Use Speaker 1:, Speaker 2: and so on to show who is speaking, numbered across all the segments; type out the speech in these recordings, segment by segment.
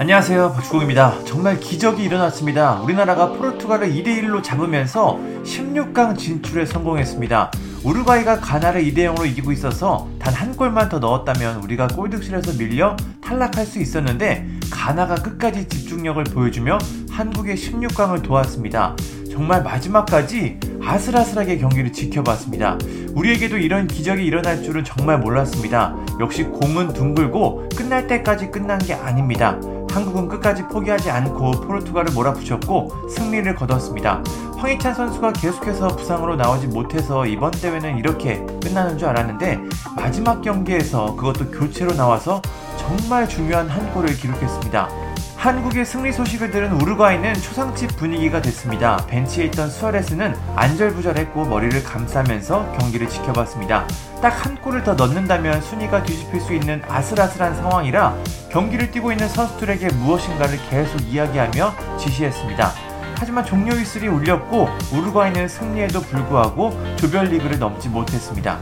Speaker 1: 안녕하세요 박주공입니다. 정말 기적이 일어났습니다. 우리나라가 포르투갈을 2대1로 잡으면서 16강 진출에 성공했습니다. 우루과이가 가나를 2대0으로 이기고 있어서 단 한 골만 더 넣었다면 우리가 골득실에서 밀려 탈락할 수 있었는데 가나가 끝까지 집중력을 보여주며 한국의 16강을 도왔습니다. 정말 마지막까지 아슬아슬하게 경기를 지켜봤습니다. 우리에게도 이런 기적이 일어날 줄은 정말 몰랐습니다. 역시 공은 둥글고 끝날 때까지 끝난 게 아닙니다. 한국은 끝까지 포기하지 않고 포르투갈을 몰아붙였고 승리를 거뒀습니다. 황희찬 선수가 계속해서 부상으로 나오지 못해서 이번 대회는 이렇게 끝나는 줄 알았는데 마지막 경기에서 그것도 교체로 나와서 정말 중요한 한 골을 기록했습니다. 한국의 승리 소식을 들은 우루과이는 초상집 분위기가 됐습니다. 벤치에 있던 수아레스는 안절부절했고 머리를 감싸면서 경기를 지켜봤습니다. 딱 한 골을 더 넣는다면 순위가 뒤집힐 수 있는 아슬아슬한 상황이라 경기를 뛰고 있는 선수들에게 무엇인가를 계속 이야기하며 지시했습니다. 하지만 종료 휘슬이 울렸고 우루과이는 승리에도 불구하고 조별리그를 넘지 못했습니다.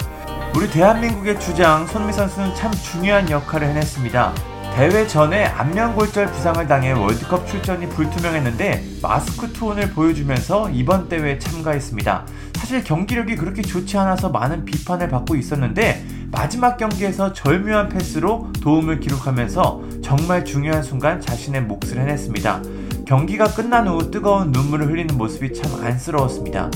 Speaker 1: 우리 대한민국의 주장 손미 선수는 참 중요한 역할을 해냈습니다. 대회 전에 안면골절 부상을 당해 월드컵 출전이 불투명했는데 마스크 투혼을 보여주면서 이번 대회에 참가했습니다. 사실 경기력이 그렇게 좋지 않아서 많은 비판을 받고 있었는데 마지막 경기에서 절묘한 패스로 도움을 기록하면서 정말 중요한 순간 자신의 몫을 해냈습니다. 경기가 끝난 후 뜨거운 눈물을 흘리는 모습이 참 안쓰러웠습니다.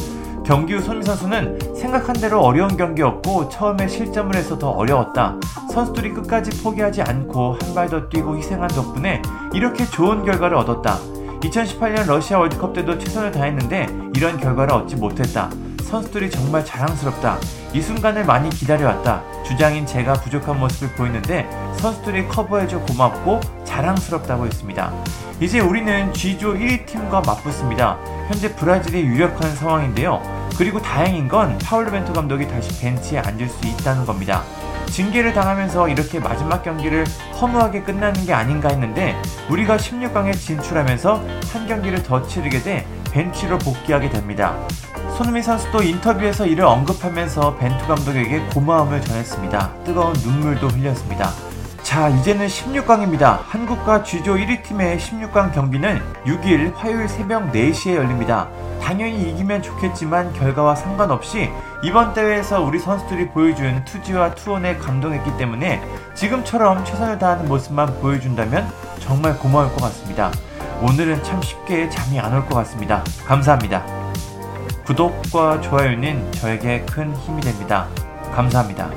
Speaker 1: 경기 후 손미 선수는 생각한 대로 어려운 경기였고 처음에 실점을 해서 더 어려웠다. 선수들이 끝까지 포기하지 않고 한 발 더 뛰고 희생한 덕분에 이렇게 좋은 결과를 얻었다. 2018년 러시아 월드컵 때도 최선을 다했는데 이런 결과를 얻지 못했다. 선수들이 정말 자랑스럽다. 이 순간을 많이 기다려왔다. 주장인 제가 부족한 모습을 보이는데 선수들이 커버해줘 고맙고 자랑스럽다고 했습니다. 이제 우리는 G조 1위 팀과 맞붙습니다. 현재 브라질이 유력한 상황인데요. 그리고 다행인 건 파울로 벤토 감독이 다시 벤치에 앉을 수 있다는 겁니다. 징계를 당하면서 이렇게 마지막 경기를 허무하게 끝나는 게 아닌가 했는데 우리가 16강에 진출하면서 한 경기를 더 치르게 돼 벤치로 복귀하게 됩니다. 손흥민 선수도 인터뷰에서 이를 언급하면서 벤투 감독에게 고마움을 전했습니다. 뜨거운 눈물도 흘렸습니다. 자, 이제는 16강입니다. 한국과 G조 1위 팀의 16강 경기는 6일 화요일 새벽 4시에 열립니다. 당연히 이기면 좋겠지만 결과와 상관없이 이번 대회에서 우리 선수들이 보여준 투지와 투혼에 감동했기 때문에 지금처럼 최선을 다하는 모습만 보여준다면 정말 고마울 것 같습니다. 오늘은 참 쉽게 잠이 안 올 것 같습니다. 감사합니다. 구독과 좋아요는 저에게 큰 힘이 됩니다. 감사합니다.